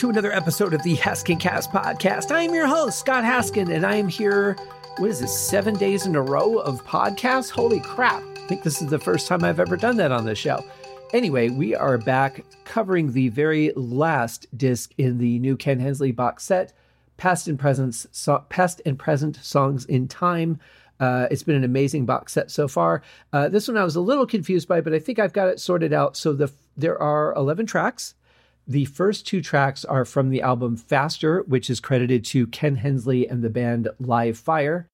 To another episode of the Haskin Cast podcast. I am your host, Scott Haskin, and I am here, what is this, seven days in a row of podcasts? Holy crap. I think this is the first time I've ever done that on this show. Anyway, we are back covering the very last disc in the new Ken Hensley box set, Past and Present, so, Past and Present Songs in Time. Uh, it's been an amazing box set so far. Uh, this one I was a little confused by, but I think I've got it sorted out. So the there are 11 tracks. The first two tracks are from the album Faster, which is credited to Ken Hensley and the band Live Fire.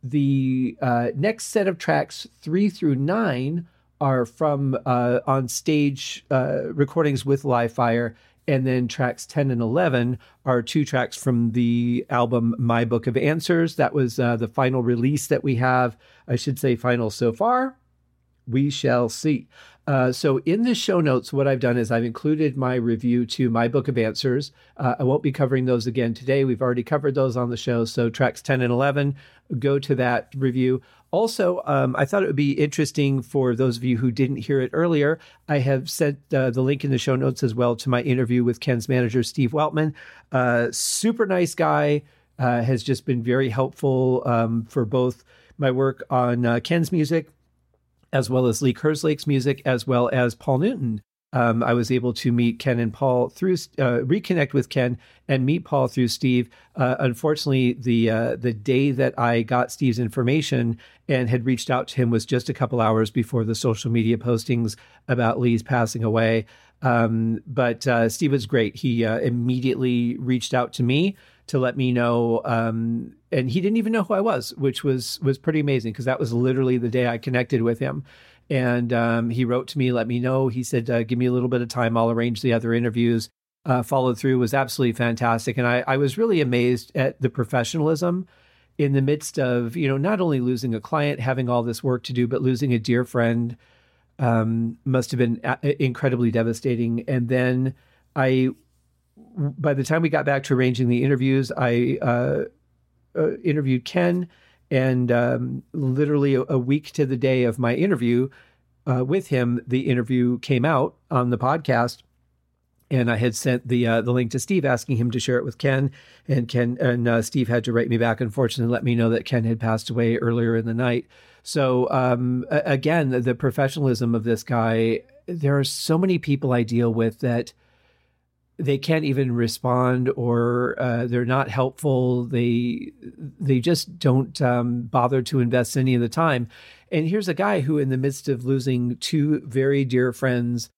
The uh, next set of tracks, three through nine, are from uh, on stage uh, recordings with Live Fire. And then tracks 10 and 11 are two tracks from the album My Book of Answers. That was uh, the final release that we have. I should say final so far. We shall see. Uh, so in the show notes, what I've done is I've included my review to my book of answers. Uh, I won't be covering those again today. We've already covered those on the show. So tracks 10 and 11, go to that review. Also, um, I thought it would be interesting for those of you who didn't hear it earlier. I have sent uh, the link in the show notes as well to my interview with Ken's manager, Steve Weltman. Uh, super nice guy, uh, has just been very helpful um, for both my work on Ken's music as well as Lee Kerslake's music, as well as Paul Newton. Um, I was able to meet Ken and Paul through uh, reconnect with Ken and meet Paul through Steve. Uh, unfortunately, the uh, the day that I got Steve's information and had reached out to him was just a couple hours before the social media postings about Lee's passing away. Um, but uh, Steve was great. He uh, immediately reached out to me to let me know um, and he didn't even know who I was, which was was pretty amazing because that was literally the day I connected with him. And um, he wrote to me, let me know. He said, uh, "Give me a little bit of time. I'll arrange the other interviews." Uh, followed through was absolutely fantastic, and I, I was really amazed at the professionalism in the midst of you know not only losing a client, having all this work to do, but losing a dear friend um, must have been uh, incredibly devastating. And then I, by the time we got back to arranging the interviews, I uh, uh, interviewed Ken, and um, literally a, a, week to the day of my interview uh, with him, the interview came out on the podcast. And I had sent the uh, the link to Steve, asking him to share it with Ken, and Ken and uh, Steve had to write me back, unfortunately, let me know that Ken had passed away earlier in the night. So um, again, the professionalism of this guy. There are so many people I deal with that they can't even respond or uh, they're not helpful. They they just don't um, bother to invest any of the time. And here's a guy who in the midst of losing two very dear friends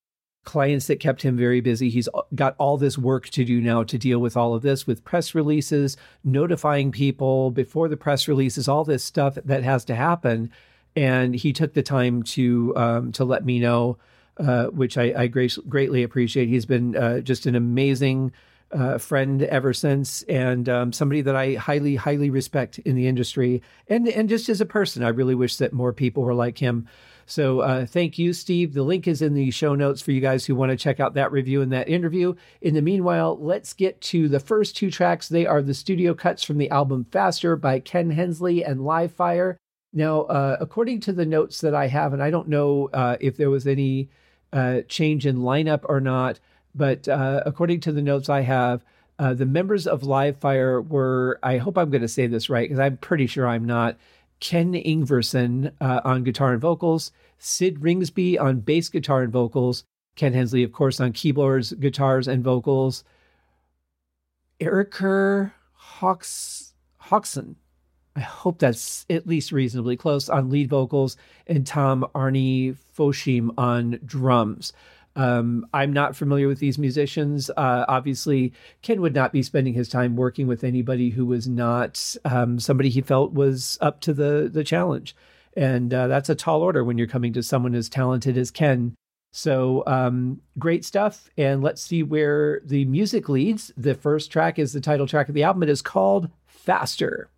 clients that kept him very busy he's got all this work to do now to deal with all of this with press releases notifying people before the press releases all this stuff that has to happen. And he took the time to um, to let me know uh, which I, I great, greatly appreciate. He's been uh, just an amazing uh, friend ever since, and um, somebody that I highly, highly respect in the industry, and and just as a person, I really wish that more people were like him. So uh, thank you, Steve. The link is in the show notes for you guys who want to check out that review and that interview. In the meanwhile, let's get to the first two tracks. They are the studio cuts from the album Faster by Ken Hensley and Live Fire. Now, uh, according to the notes that I have, and I don't know uh, if there was any uh, change in lineup or not. But uh, according to the notes I have, uh, the members of Live Fire were, I hope I'm going to say this right because I'm pretty sure I'm not, Ken Ingwersen uh, on guitar and vocals, Sid Ringsby on bass guitar and vocals, Ken Hensley, of course, on keyboards, guitars, and vocals, Eirikur Hawks, Hauksson, I hope that's at least reasonably close on lead vocals, and Tom Arne Fossheim on drums. Um, I'm not familiar with these musicians. Uh, obviously, Ken would not be spending his time working with anybody who was not um, somebody he felt was up to the the challenge, and uh, that's a tall order when you're coming to someone as talented as Ken. So um, great stuff, and let's see where the music leads. The first track is the title track of the album. It is called "Faster."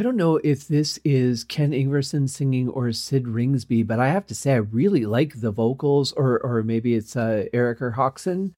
I don't know if this is Ken Ingwersen singing or Sid Ringsby, but I have to say I really like the vocals, or or maybe it's uh, Erica Hauksson.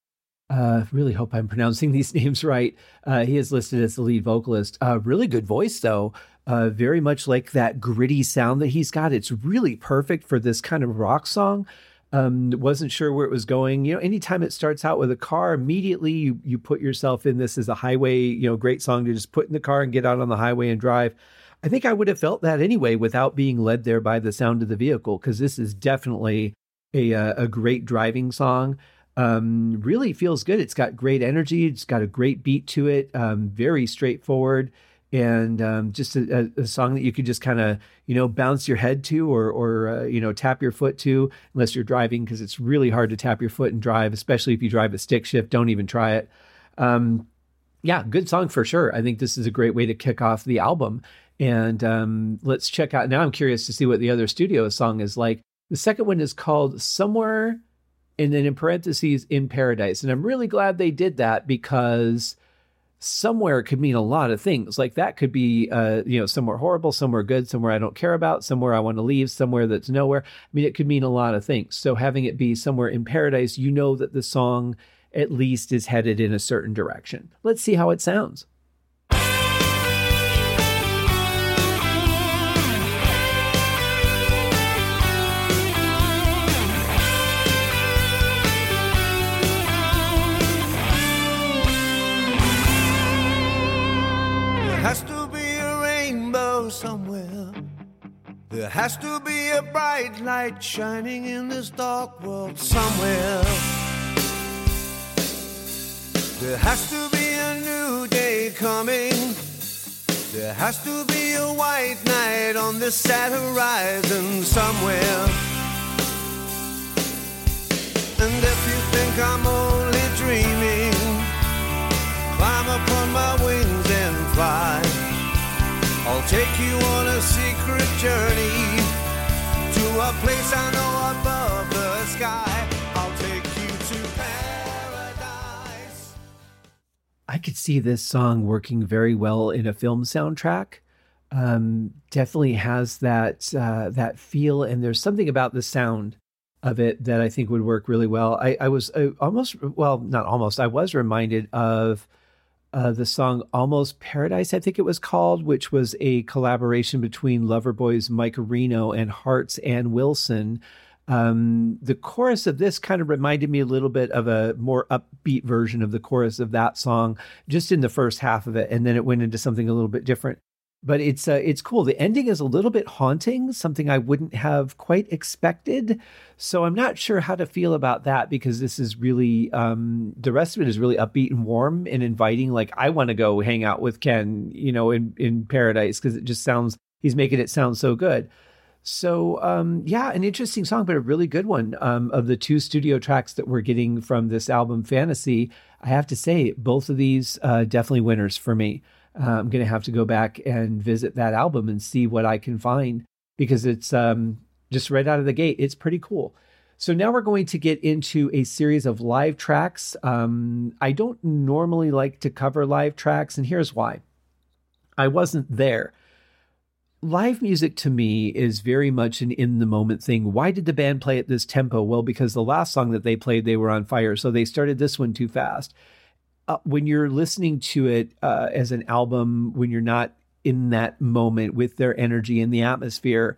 Uh, really hope I'm pronouncing these names right. Uh, he is listed as the lead vocalist. Uh, really good voice, though. Uh, very much like that gritty sound that he's got. It's really perfect for this kind of rock song. Um, wasn't sure where it was going. You know, anytime it starts out with a car, immediately you you put yourself in this as a highway. You know, great song to just put in the car and get out on the highway and drive. I think I would have felt that anyway without being led there by the sound of the vehicle because this is definitely a uh, a great driving song. Um, really feels good. It's got great energy. It's got a great beat to it. Um, very straightforward and um, just a, a, song that you could just kind of you know bounce your head to or or uh, you know tap your foot to unless you're driving because it's really hard to tap your foot and drive especially if you drive a stick shift don't even try it. Um, yeah good song for sure. I think this is a great way to kick off the album. And um, let's check out now i'm curious to see what the other studio song is like. The second one is called somewhere and then in parentheses in paradise. And i'm really glad they did that because somewhere could mean a lot of things. Like that could be, uh, you know, somewhere horrible, somewhere good, somewhere I don't care about, somewhere I want to leave, somewhere that's nowhere. I mean, it could mean a lot of things. So having it be somewhere in paradise, you know that the song at least is headed in a certain direction. Let's see how it sounds. There has to be a bright light shining in this dark world somewhere. There has to be a new day coming. There has to be a white night on this sad horizon somewhere. I'll take you on a secret journey to a place I know above the sky. I'll take you to paradise. I could see this song working very well in a film soundtrack. Um, definitely has that uh, that feel, and there's something about the sound of it that I think would work really well. I, I was uh, almost, well, not almost, I was reminded of uh, the song Almost Paradise, I think it was called, which was a collaboration between Loverboy's Mike Reno and Heart's Ann Wilson. Um, the chorus of this kind of reminded me a little bit of a more upbeat version of the chorus of that song, just in the first half of it, and then it went into something a little bit different but it's uh, it's cool. The ending is a little bit haunting, something I wouldn't have quite expected. So I'm not sure how to feel about that because this is really um, the rest of it is really upbeat and warm and inviting. Like I want to go hang out with Ken, you know, in in paradise because it just sounds he's making it sound so good. So um, yeah, an interesting song, but a really good one. Um, of the two studio tracks that we're getting from this album, Fantasy, I have to say both of these uh, definitely winners for me I'm going to have to go back and visit that album and see what I can find because it's um, just right out of the gate. It's pretty cool. So now we're going to get into a series of live tracks. Um, I don't normally like to cover live tracks, and here's why I wasn't there. Live music to me is very much an in the moment thing. Why did the band play at this tempo? Well, because the last song that they played, they were on fire. So they started this one too fast uh, when you're listening to it uh, as an album, when you're not in that moment with their energy and the atmosphere,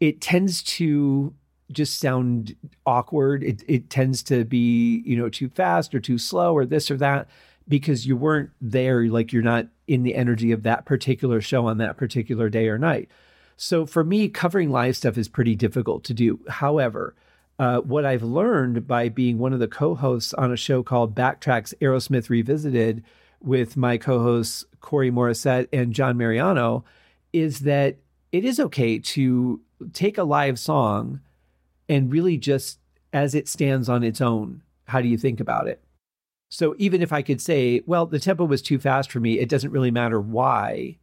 it tends to just sound awkward. It it tends to be you know too fast or too slow or this or that because you weren't there. Like you're not in the energy of that particular show on that particular day or night. So for me, covering live stuff is pretty difficult to do. However, Uh, what I've learned by being one of the co hosts on a show called Backtracks Aerosmith Revisited with my co hosts Corey Morissette and John Mariano is that it is okay to take a live song and really just as it stands on its own. How do you think about it? So even if I could say, well, the tempo was too fast for me, it doesn't really matter why.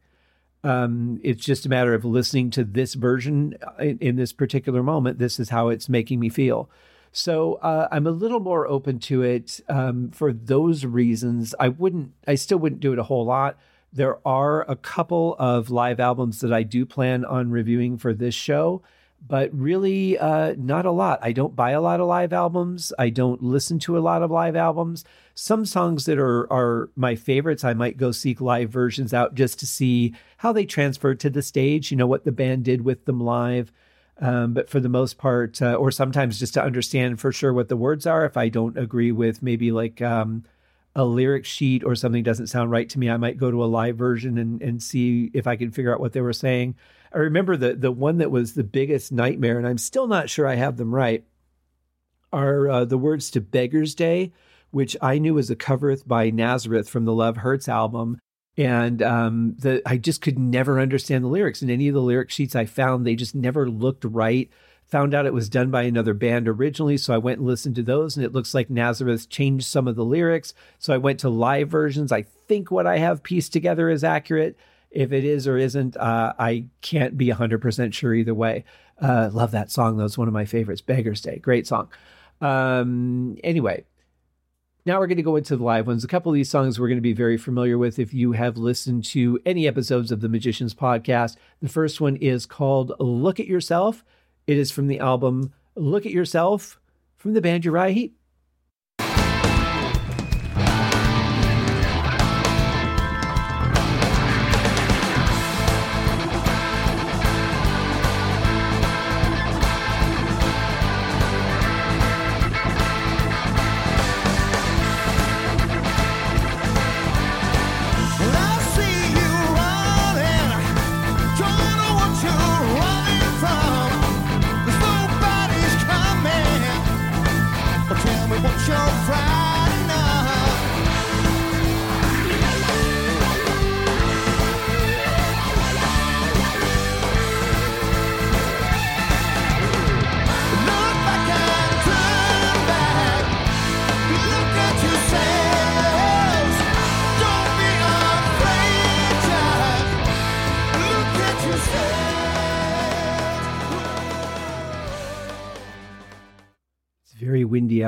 Um, it's just a matter of listening to this version in, in, this particular moment. This is how it's making me feel. So uh, I'm a little more open to it um, for those reasons. I wouldn't, I still wouldn't do it a whole lot. There are a couple of live albums that I do plan on reviewing for this show but really uh, not a lot. I don't buy a lot of live albums. I don't listen to a lot of live albums. Some songs that are are my favorites, I might go seek live versions out just to see how they transferred to the stage. You know what the band did with them live. Um, but for the most part, uh, or sometimes just to understand for sure what the words are. If I don't agree with maybe like um, a lyric sheet or something doesn't sound right to me, I might go to a live version and, and see if I can figure out what they were saying. I remember the the one that was the biggest nightmare, and I'm still not sure I have them right. Are uh, the words to "Beggar's Day," which I knew was a cover by Nazareth from the Love Hurts album, and um, the I just could never understand the lyrics. And any of the lyric sheets I found, they just never looked right. Found out it was done by another band originally, so I went and listened to those, and it looks like Nazareth changed some of the lyrics. So I went to live versions. I think what I have pieced together is accurate if it is or isn't, uh, I can't be 100% sure either way. Uh, love that song, though. It's one of my favorites. Beggar's Day. Great song. Um, anyway, now we're going to go into the live ones. A couple of these songs we're going to be very familiar with if you have listened to any episodes of the Magicians podcast. The first one is called Look at Yourself. It is from the album Look at Yourself from the band Uriah Heep.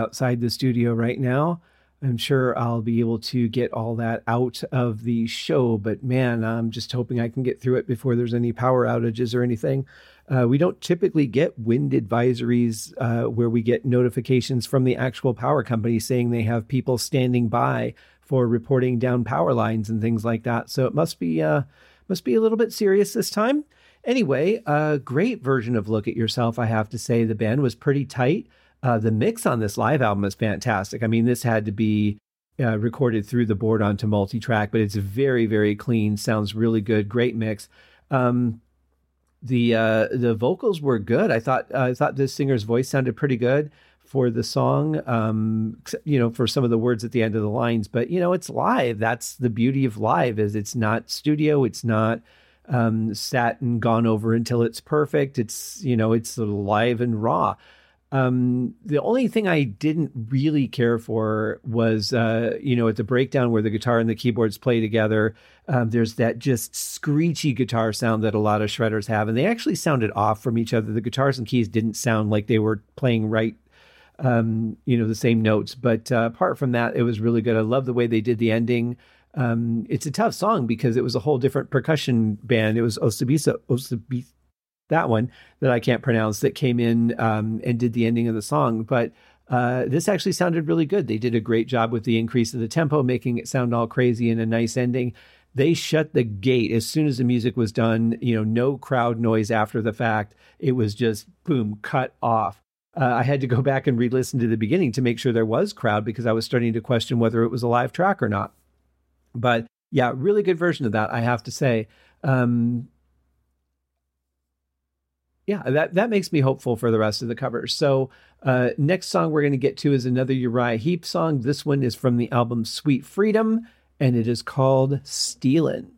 Outside the studio right now. I'm sure I'll be able to get all that out of the show, but man, I'm just hoping I can get through it before there's any power outages or anything. Uh, we don't typically get wind advisories uh, where we get notifications from the actual power company saying they have people standing by for reporting down power lines and things like that. So it must be uh, must be a little bit serious this time. Anyway, a great version of "Look at Yourself." I have to say, the band was pretty tight. Uh, the mix on this live album is fantastic. I mean, this had to be uh, recorded through the board onto multi-track, but it's very, very clean. Sounds really good. Great mix. Um, the uh, the vocals were good. I thought I thought this singer's voice sounded pretty good for the song. Um, you know, for some of the words at the end of the lines, but you know, it's live. That's the beauty of live is it's not studio. It's not um, sat and gone over until it's perfect. It's you know, it's live and raw. Um, the only thing I didn't really care for was, uh, you know, at the breakdown where the guitar and the keyboards play together, um, there's that just screechy guitar sound that a lot of shredders have, and they actually sounded off from each other. The guitars and keys didn't sound like they were playing right, um, you know, the same notes. But uh, apart from that, it was really good. I love the way they did the ending. Um, it's a tough song because it was a whole different percussion band. It was Osibisa, Osibisa that one that I can't pronounce that came in um, and did the ending of the song. But uh, this actually sounded really good. They did a great job with the increase of the tempo, making it sound all crazy and a nice ending. They shut the gate as soon as the music was done. You know, no crowd noise after the fact. It was just boom, cut off. Uh, I had to go back and re-listen to the beginning to make sure there was crowd because I was starting to question whether it was a live track or not. But yeah, really good version of that, I have to say. Um, yeah, that that makes me hopeful for the rest of the covers. So uh, next song we're going to get to is another Uriah Heep song. This one is from the album Sweet Freedom, and it is called Stealin'.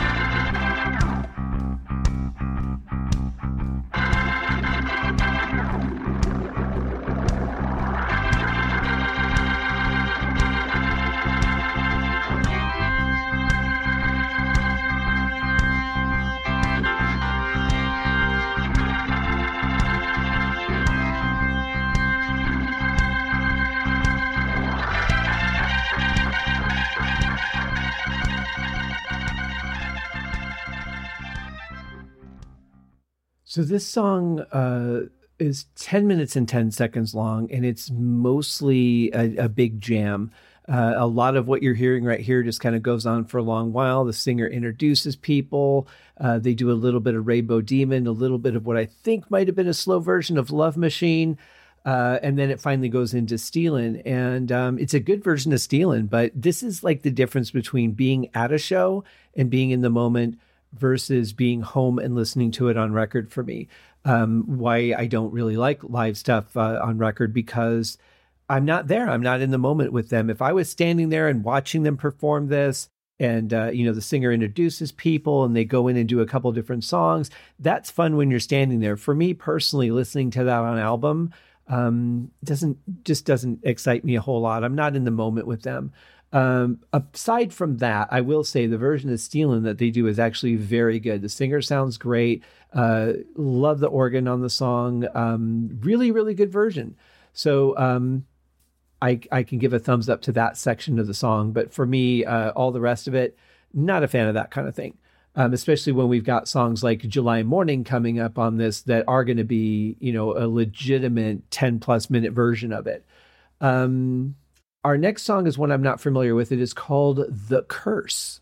Thank you. So this song uh, is 10 minutes and 10 seconds long, and it's mostly a, a big jam. Uh, a lot of what you're hearing right here just kind of goes on for a long while. The singer introduces people. Uh, they do a little bit of Rainbow Demon, a little bit of what I think might have been a slow version of Love Machine. Uh, and then it finally goes into Stealin'. And um, it's a good version of Stealin', but this is like the difference between being at a show and being in the moment versus being home and listening to it on record for me. Um, why I don't really like live stuff uh, on record because I'm not there. I'm not in the moment with them. If I was standing there and watching them perform this, and uh, you know the singer introduces people and they go in and do a couple different songs, that's fun when you're standing there. For me personally, listening to that on album um, doesn't just doesn't excite me a whole lot. I'm not in the moment with them. Um, aside from that, I will say the version of Stealing that they do is actually very good. The singer sounds great. Uh, love the organ on the song. Um, really, really good version. So um, I, I can give a thumbs up to that section of the song. But for me, uh, all the rest of it, not a fan of that kind of thing. Um, especially when we've got songs like July Morning coming up on this that are going to be, you know, a legitimate 10 plus minute version of it. Um, our next song is one I'm not familiar with. It is called The Curse.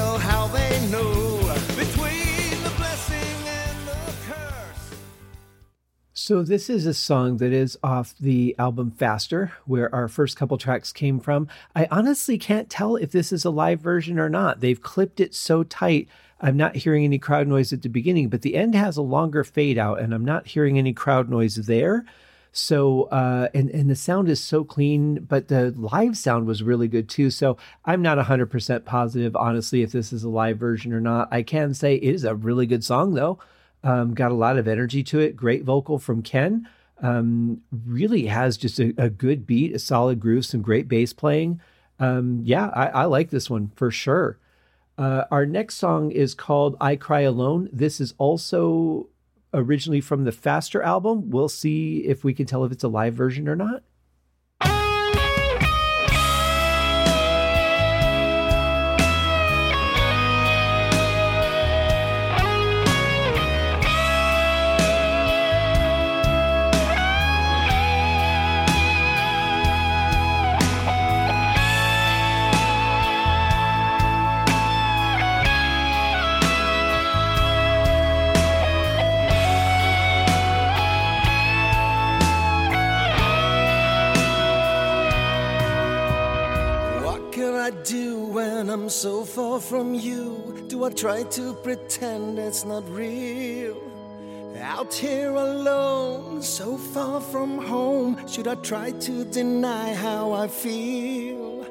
this is a song that is off the album Faster, where our first couple tracks came from. I honestly can't tell if this is a live version or not. They've clipped it so tight. I'm not hearing any crowd noise at the beginning, but the end has a longer fade out, and I'm not hearing any crowd noise there. So, uh, and and the sound is so clean, but the live sound was really good too. So, I'm not 100% positive, honestly, if this is a live version or not. I can say it is a really good song, though. Um, got a lot of energy to it. Great vocal from Ken. Um, really has just a, a, good beat, a solid groove, some great bass playing. Um, yeah, I, I, like this one for sure. Uh, our next song is called I Cry Alone. This is also originally from the Faster album. We'll see if we can tell if it's a live version or not. From you? Do I try to pretend it's not real? Out here alone, so far from home, should I try to deny how I feel?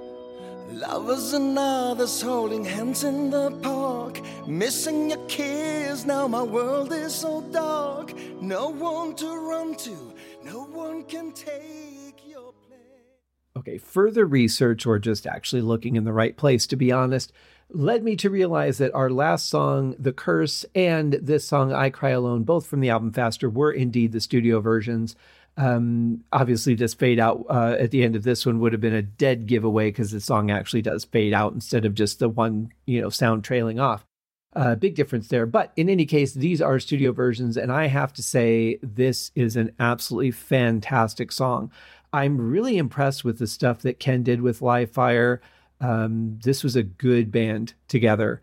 Lovers and others holding hands in the park, missing your kiss. Now my world is so dark, no one to run to, no one can take your place. Okay, further research or just actually looking in the right place, to be honest, led me to realize that our last song, The Curse, and this song, I Cry Alone, both from the album Faster, were indeed the studio versions. Um, obviously, this fade out uh, at the end of this one would have been a dead giveaway because the song actually does fade out instead of just the one, you know, sound trailing off. Uh, big difference there. But in any case, these are studio versions, and I have to say, this is an absolutely fantastic song. I'm really impressed with the stuff that Ken did with Live Fire. Um, this was a good band together.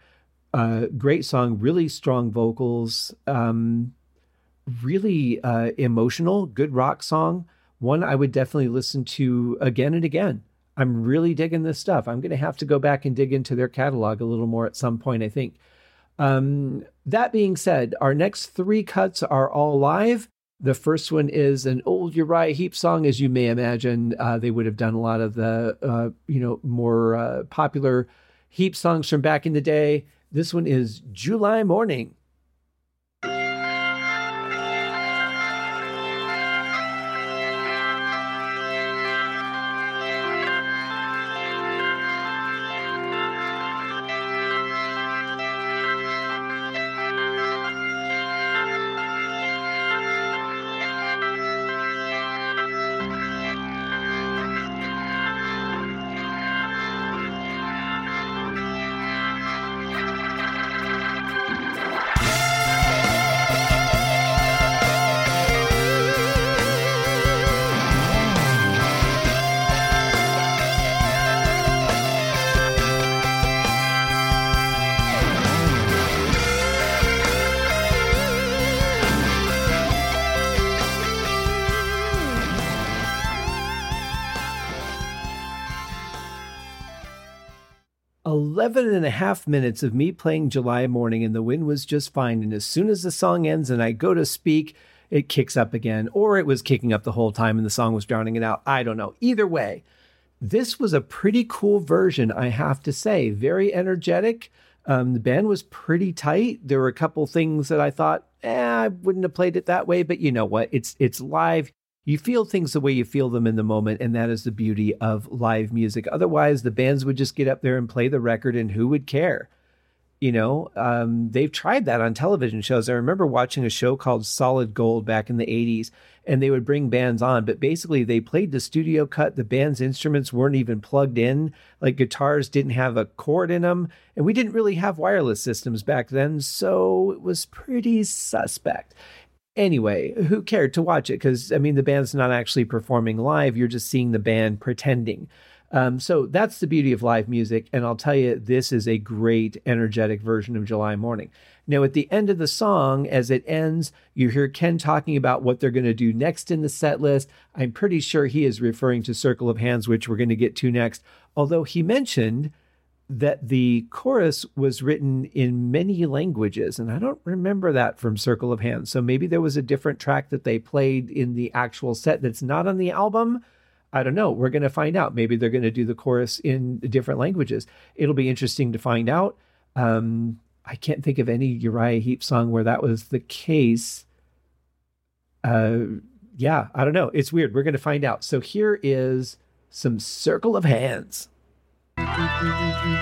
Uh, great song, really strong vocals, um, really uh, emotional, good rock song. One I would definitely listen to again and again. I'm really digging this stuff. I'm going to have to go back and dig into their catalog a little more at some point, I think. Um, that being said, our next three cuts are all live. The first one is an old Uriah Heep song, as you may imagine. Uh, they would have done a lot of the, uh, you know, more uh, popular Heep songs from back in the day. This one is July Morning. 11 and a half minutes of me playing July Morning, and the wind was just fine. And as soon as the song ends and I go to speak, it kicks up again, or it was kicking up the whole time and the song was drowning it out. I don't know. Either way, this was a pretty cool version, I have to say. Very energetic. Um, the band was pretty tight. There were a couple things that I thought, eh, I wouldn't have played it that way, but you know what? It's it's live you feel things the way you feel them in the moment and that is the beauty of live music. Otherwise the bands would just get up there and play the record and who would care? You know um, they've tried that on television shows. I remember watching a show called solid gold back in the 80s and they would bring bands on but basically they played the studio cut. The band's instruments weren't even plugged in. Like guitars didn't have a cord in them and we didn't really have wireless systems back then so it was pretty suspect anyway, who cared to watch it? Because, I mean, the band's not actually performing live, you're just seeing the band pretending. Um, so that's the beauty of live music. And I'll tell you, this is a great, energetic version of July Morning. Now, at the end of the song, as it ends, you hear Ken talking about what they're going to do next in the set list. I'm pretty sure he is referring to Circle of Hands, which we're going to get to next. Although he mentioned that the chorus was written in many languages, and I don't remember that from Circle of Hands. So maybe there was a different track that they played in the actual set that's not on the album. I don't know. We're going to find out. Maybe they're going to do the chorus in different languages. It'll be interesting to find out. Um, I can't think of any Uriah Heep song where that was the case. Uh, yeah, I don't know. It's weird. We're going to find out. So here is some Circle of Hands. Música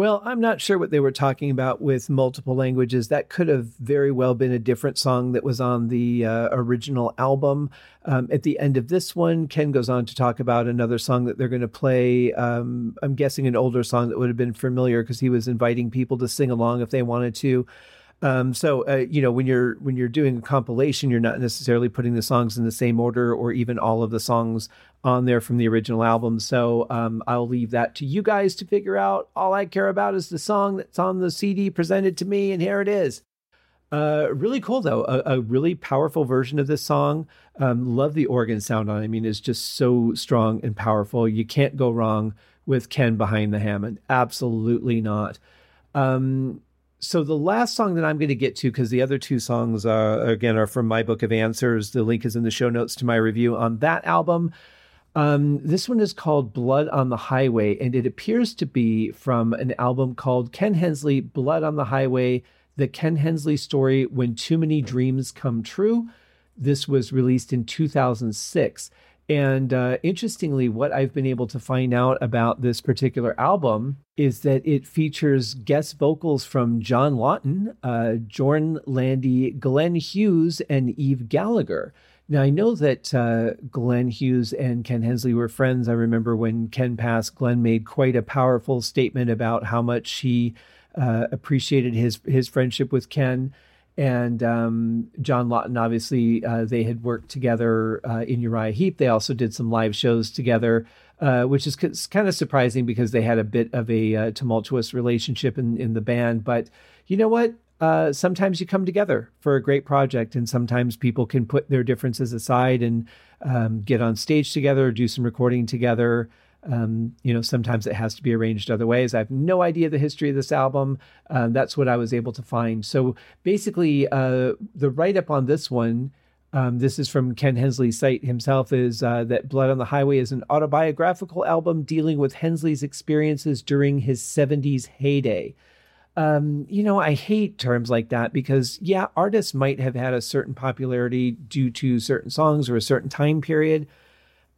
Well, I'm not sure what they were talking about with multiple languages. That could have very well been a different song that was on the uh, original album. Um, at the end of this one, Ken goes on to talk about another song that they're going to play. Um, I'm guessing an older song that would have been familiar because he was inviting people to sing along if they wanted to. Um, so uh, you know when you're when you're doing a compilation, you're not necessarily putting the songs in the same order or even all of the songs on there from the original album. So um, I'll leave that to you guys to figure out. All I care about is the song that's on the CD presented to me, and here it is. Uh, really cool though, a, a, really powerful version of this song. Um, love the organ sound on. it. I mean, it's just so strong and powerful. You can't go wrong with Ken behind the Hammond. Absolutely not. Um, so the last song that I'm going to get to, because the other two songs, uh, again, are from my book of answers. The link is in the show notes to my review on that album. Um, this one is called Blood on the Highway, and it appears to be from an album called Ken Hensley Blood on the Highway The Ken Hensley Story When Too Many Dreams Come True. This was released in 2006. And uh, interestingly, what I've been able to find out about this particular album is that it features guest vocals from John Lawton, uh, Jorn Lande, Glenn Hughes, and Eve Gallagher. Now, I know that uh, Glenn Hughes and Ken Hensley were friends. I remember when Ken passed, Glenn made quite a powerful statement about how much he uh, appreciated his his friendship with Ken and um, John Lawton. Obviously, uh, they had worked together uh, in Uriah Heep. They also did some live shows together, uh, which is c- kind of surprising because they had a bit of a uh, tumultuous relationship in in the band. But you know what? Uh, sometimes you come together for a great project, and sometimes people can put their differences aside and um, get on stage together, do some recording together. Um, you know, sometimes it has to be arranged other ways. I have no idea the history of this album. Uh, that's what I was able to find. So basically, uh, the write up on this one, um, this is from Ken Hensley's site himself, is uh, that Blood on the Highway is an autobiographical album dealing with Hensley's experiences during his 70s heyday. Um, you know, I hate terms like that because, yeah, artists might have had a certain popularity due to certain songs or a certain time period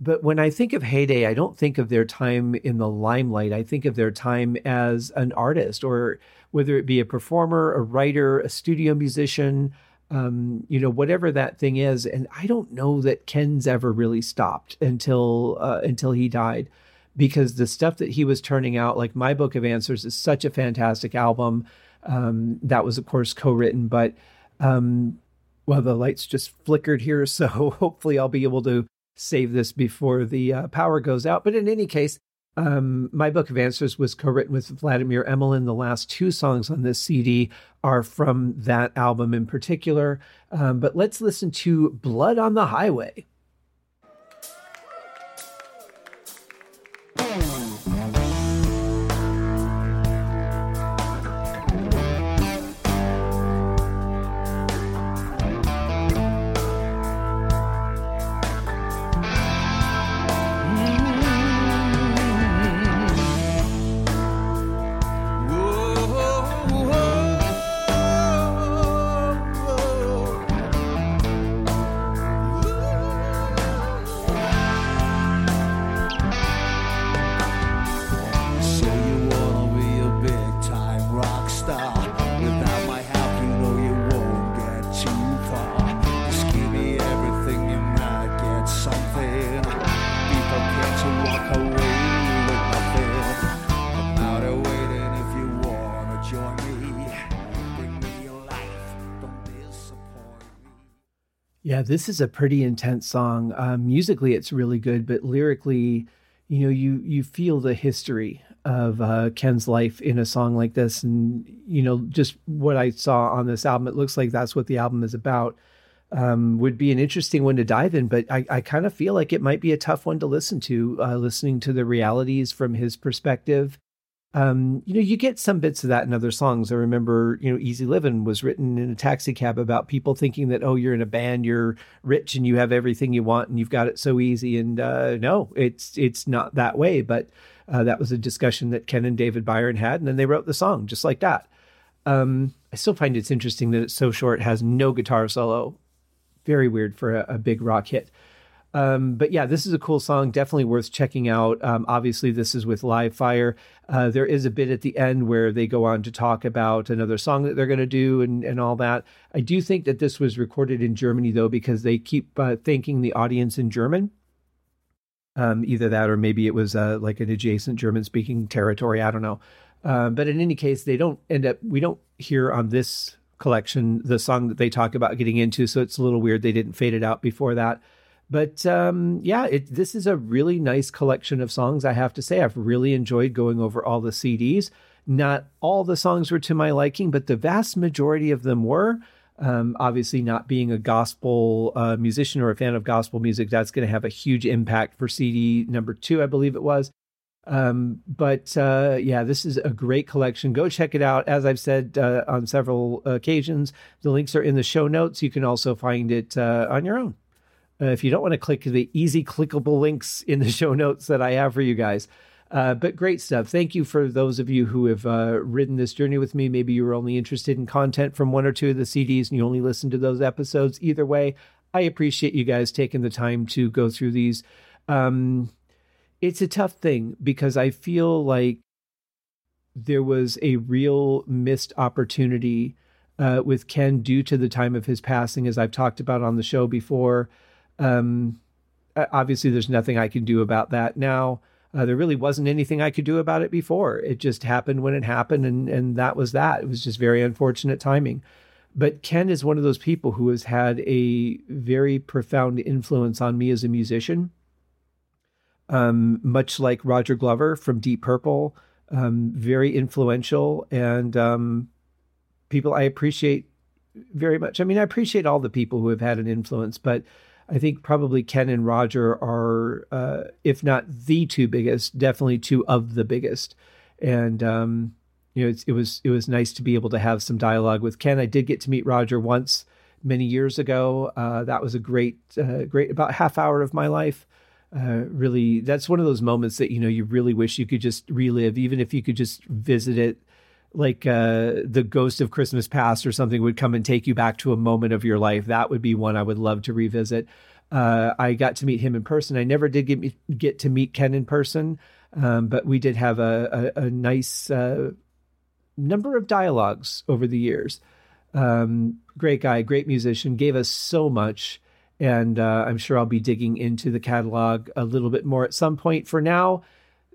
but when I think of heyday, I don't think of their time in the limelight. I think of their time as an artist, or whether it be a performer, a writer, a studio musician, um, you know, whatever that thing is. And I don't know that Ken's ever really stopped until uh, until he died, because the stuff that he was turning out, like my book of answers, is such a fantastic album. Um, that was, of course, co-written, but um, well, the lights just flickered here, so hopefully I'll be able to save this before the uh, power goes out. But in any case, um, my book of answers was co-written with Vladimir Emelin. The last two songs on this CD are from that album in particular. Um, but let's listen to "Blood on the Highway." Yeah, this is a pretty intense song. Um, musically, it's really good, but lyrically, you know, you you feel the history of uh, Ken's life in a song like this, and you know, just what I saw on this album, it looks like that's what the album is about. Um, would be an interesting one to dive in, but I, I kind of feel like it might be a tough one to listen to, uh, listening to the realities from his perspective um, you know, you get some bits of that in other songs. I remember, you know, Easy Living was written in a taxi cab about people thinking that, oh, you're in a band, you're rich and you have everything you want and you've got it so easy. And uh, no, it's it's not that way. But uh, that was a discussion that Ken and David Byron had, and then they wrote the song just like that. Um, I still find it's interesting that it's so short, has no guitar solo. Very weird for a, a big rock hit. Um, but yeah, this is a cool song, definitely worth checking out. Um, obviously, this is with Live Fire. Uh, there is a bit at the end where they go on to talk about another song that they're going to do and, and all that. I do think that this was recorded in Germany, though, because they keep uh, thanking the audience in German. Um, either that or maybe it was uh, like an adjacent German speaking territory. I don't know. Uh, but in any case, they don't end up, we don't hear on this collection the song that they talk about getting into. So it's a little weird they didn't fade it out before that. But um, yeah, it, this is a really nice collection of songs. I have to say, I've really enjoyed going over all the CDs. Not all the songs were to my liking, but the vast majority of them were. Um, obviously, not being a gospel uh, musician or a fan of gospel music, that's going to have a huge impact for CD number two, I believe it was. Um, but uh, yeah, this is a great collection. Go check it out. As I've said uh, on several occasions, the links are in the show notes. You can also find it uh, on your own. Uh, if you don't want to click the easy clickable links in the show notes that I have for you guys. Uh, but great stuff. Thank you for those of you who have uh, ridden this journey with me. Maybe you were only interested in content from one or two of the CDs and you only listened to those episodes. Either way, I appreciate you guys taking the time to go through these. Um, it's a tough thing because I feel like there was a real missed opportunity uh, with Ken due to the time of his passing, as I've talked about on the show before. Um, obviously, there's nothing I can do about that now. Uh, there really wasn't anything I could do about it before. It just happened when it happened, and and that was that. It was just very unfortunate timing. But Ken is one of those people who has had a very profound influence on me as a musician. Um, much like Roger Glover from Deep Purple, um, very influential and um, people I appreciate very much. I mean, I appreciate all the people who have had an influence, but I think probably Ken and Roger are, uh, if not the two biggest, definitely two of the biggest. And um, you know, it was it was nice to be able to have some dialogue with Ken. I did get to meet Roger once many years ago. Uh, that was a great, uh, great about half hour of my life. Uh, really, that's one of those moments that you know you really wish you could just relive, even if you could just visit it like uh, the ghost of Christmas past or something would come and take you back to a moment of your life, that would be one I would love to revisit. Uh, I got to meet him in person. I never did get, get to meet Ken in person, um, but we did have a, a, a nice uh, number of dialogues over the years. Um, great guy, great musician, gave us so much. And uh, I'm sure I'll be digging into the catalog a little bit more at some point. For now,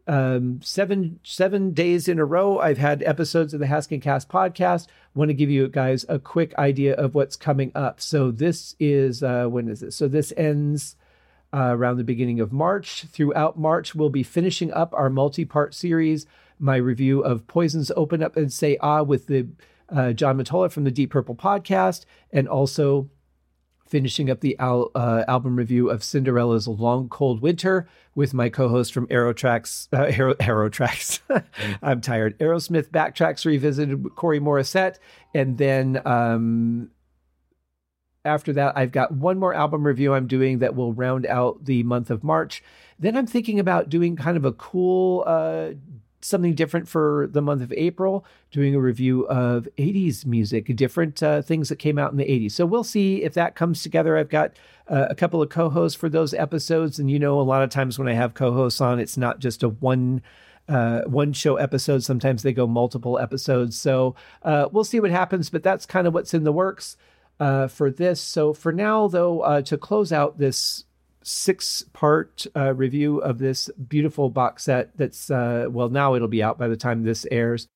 um, seven seven days in a row. I've had episodes of the Haskincast podcast. Want to give you guys a quick idea of what's coming up. So this is uh, when is this? So this ends uh, around the beginning of March. Throughout March, we'll be finishing up our multi-part series. My review of Poison's "Open Up and Say Ah" with the uh, John Matola from the Deep Purple podcast, and also finishing up the al- uh, album review of Cinderella's Long Cold Winter with my co-host from Aerotracks, uh, Aero, Aerotracks. I'm tired. Aerosmith Backtracks revisited Corey Morissette, and then um, after that, I've got one more album review I'm doing that will round out the month of March. Then I'm thinking about doing kind of a cool uh, something different for the month of April, doing a review of 80s music, different uh, things that came out in the 80s. So we'll see if that comes together. I've got uh, a couple of co hosts for those episodes. And you know, a lot of times when I have co hosts on, it's not just a one. Uh, one show episode. Sometimes they go multiple episodes. So uh, we'll see what happens, but that's kind of what's in the works uh, for this. So for now, though, uh, to close out this six part uh, review of this beautiful box set that's, uh, well, now it'll be out by the time this airs.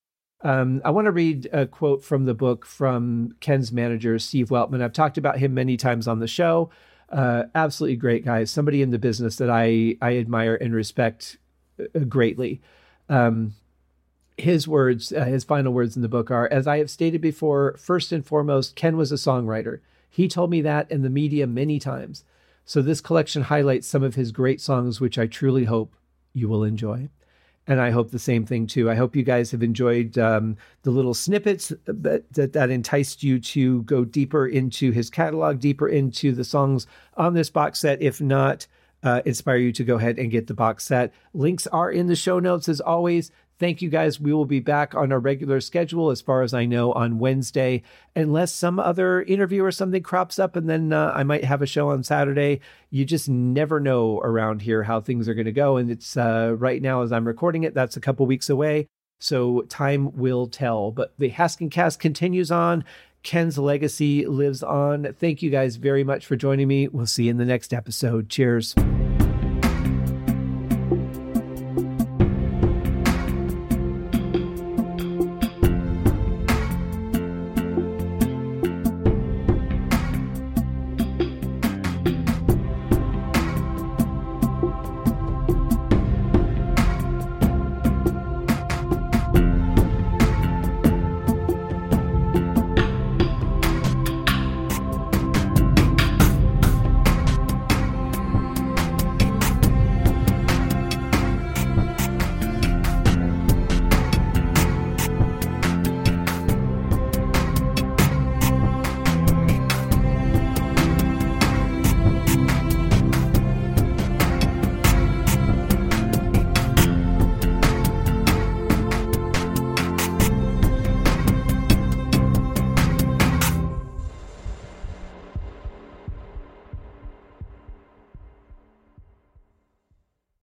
Um, I want to read a quote from the book from Ken's manager, Steve Weltman. I've talked about him many times on the show. Uh, absolutely great guy, somebody in the business that I, I admire and respect uh, greatly. Um, his words, uh, his final words in the book are As I have stated before, first and foremost, Ken was a songwriter. He told me that in the media many times. So this collection highlights some of his great songs, which I truly hope you will enjoy. And I hope the same thing too. I hope you guys have enjoyed um, the little snippets that, that, that enticed you to go deeper into his catalog, deeper into the songs on this box set. If not, uh, inspire you to go ahead and get the box set. Links are in the show notes as always. Thank you guys. We will be back on our regular schedule, as far as I know, on Wednesday, unless some other interview or something crops up, and then uh, I might have a show on Saturday. You just never know around here how things are going to go. And it's uh, right now, as I'm recording it, that's a couple weeks away. So time will tell. But the Haskincast continues on. Ken's legacy lives on. Thank you guys very much for joining me. We'll see you in the next episode. Cheers.